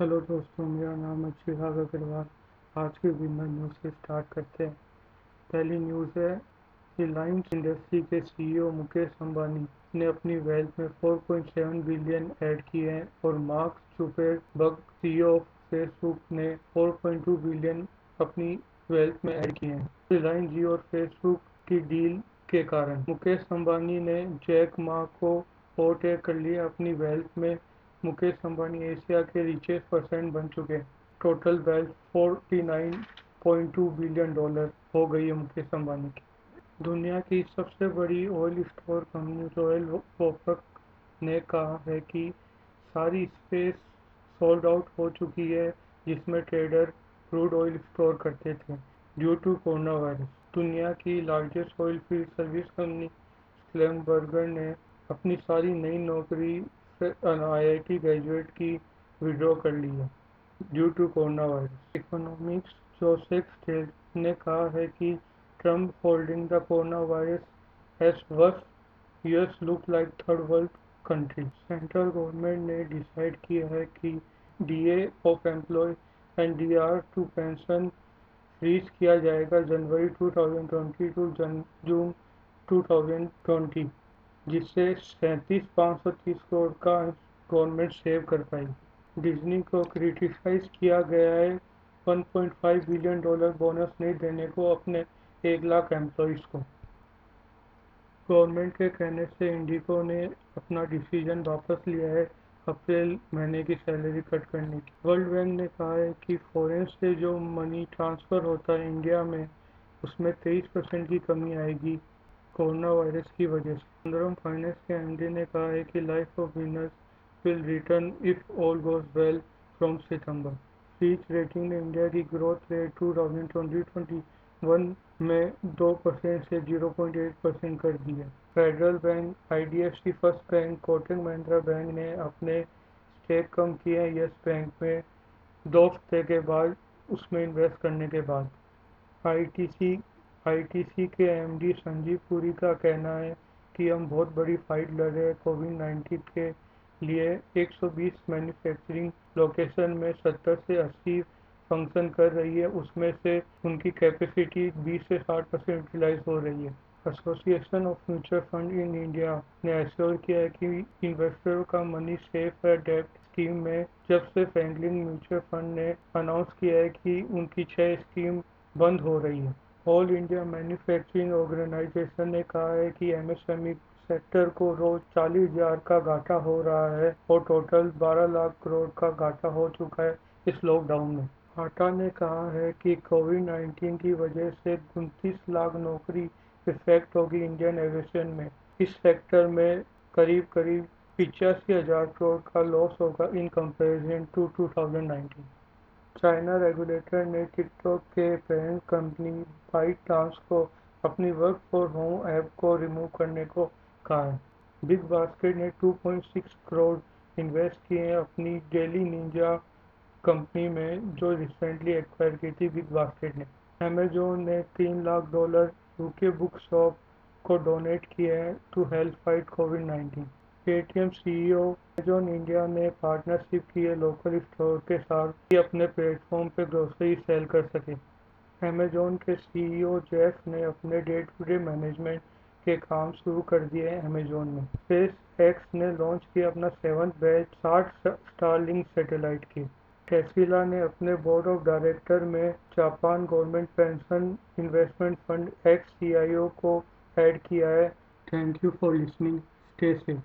Hello दोस्तों, मेरा नाम है चिराग अग्रवाल। आज की विनर न्यूज़ से स्टार्ट करते हैं। पहली न्यूज़ है रिलायंस इंडस्ट्री के सीईओ मुकेश अंबानी ने अपनी वेल्थ में 4.7 बिलियन ऐड किए हैं और Mark Zuckerberg CEO of Facebook ने 4.2 बिलियन अपनी वेल्थ में ऐड किए हैं। रिलायंस जियो और फेसबुक की डील के कारण मुकेश अंबानी ने जैक मा को ओवरटेक कर लिया अपनी वेल्थ में। मुकेश अंबानी एशिया के रिचेस्ट परसेंट बन चुके। टोटल वेल्थ 49.2 बिलियन डॉलर हो गई है मुकेश अंबानी की। दुनिया की सबसे बड़ी oil store company Royal Vopak ने कहा है कि सारी स्पेस सोल्ड आउट हो चुकी है, जिसमें ट्रेडर क्रूड ऑयल स्टोर करते थे ड्यू टू कोरोना वायरस दुनिया की largest oil field service company Schlumberger ने अपनी सारी नई नौकरी आईआईटी ग्रेजुएट की विड्रॉ कर ली है due to corona virus economics Joseph stele ने कहा है कि Trump holding the corona virus has worse US look like third world country central government ने डिसाइड किया है कि DA of employ and DR to pension freeze किया जाएगा जनवरी 2020 टू जून 2020 जिससे सैंतीस पाँच सौ तीस करोड़ का गवर्नमेंट सेव कर पाई। डिज्नी को क्रिटिसाइज किया गया है। 1.5 बिलियन डॉलर बोनस नहीं देने को अपने एक लाख एम्प्लॉयज़ को। गवर्नमेंट के कहने से इंडिको ने अपना डिसीज़न वापस लिया है अप्रैल महीने की सैलरी कट करने की। वर्ल्ड बैंक ने कहा है कि फॉरेन से जो मनी ट्रांसफ़र होता है इंडिया में, उसमें तेईस परसेंट की कमी आएगी। कोरोना वायरस की वजह से। सुंदरम फाइनेंस के एमडी ने कहा है कि life of winners will return if all goes well from September Fitch rating ने इंडिया की ग्रोथ रेट 2020-21 में दो परसेंट से 0.8 परसेंट कर दी है। Federal Bank IDFC First Bank Kotak Mahindra Bank ने अपने स्टेक कम किए हैं। यस बैंक में दो हफ़्ते के बाद उसमें इन्वेस्ट करने के बाद। आईटीसी आईटीसी के एमडी संजीव पुरी का कहना है कि हम बहुत बड़ी फाइट लड़ रहे हैं कोविड नाइन्टीन के लिए। 120 मैन्युफैक्चरिंग लोकेशन में 70 से 80 फ़ंक्शन कर रही है। उसमें से उनकी कैपेसिटी 20 से 60 परसेंट यूटिलाइज हो रही है। Association of Mutual Fund in India ने एश्योर किया है कि इन्वेस्टरों का मनी सेफ़ है। डेप्ट स्कीम में जब से फ्रैंकलिन म्यूचुअल फंड ने अनाउंस किया है कि उनकी छह स्कीम बंद हो रही है। ऑल इंडिया मैन्युफैक्चरिंग ऑर्गेनाइजेशन ने कहा है कि एमएसएमई सेक्टर को रोज चालीस हज़ार का घाटा हो रहा है और टोटल 12 लाख करोड़ का घाटा हो चुका है इस लॉकडाउन में। आटा ने कहा है कि कोविड 19 की वजह से उनतीस लाख नौकरी इफ़ेक्ट होगी इंडियन एविएशन में। इस सेक्टर में करीब करीब पिचासी हज़ार करोड़ का लॉस होगा in comparison to 2019 China regulator ने टिकटॉक के पेरेंट कंपनी बाइट डांस को अपनी वर्क फॉर होम ऐप को रिमूव करने को कहा। है बिग बास्केट ने 2.6 करोड़ इन्वेस्ट किए हैं अपनी डेली निंजा कंपनी में, जो रिसेंटली एक्वायर की थी बिग बास्केट ने। अमेजोन ने तीन lakh dollar UK book shop को डोनेट किए हैं to help fight Covid nineteen. Paytm CEO Amazon India ने पार्टनरशिप की है लोकल स्टोर के साथ कि अपने प्लेटफॉर्म पर ग्रोसरी सेल कर सके। अमेजोन के सीईओ जेफ ने अपने डे टू डे मैनेजमेंट के काम शुरू कर दिए हैं अमेजोन में। स्पेस एक्स ने लॉन्च किया अपना सेवन बैच साठ स्टारलिंग सैटेलाइट की। टेस्ला ने अपने बोर्ड ऑफ़ डायरेक्टर में Japan government pension investment fund X C को ऐड किया है। Thank you for listening stay safe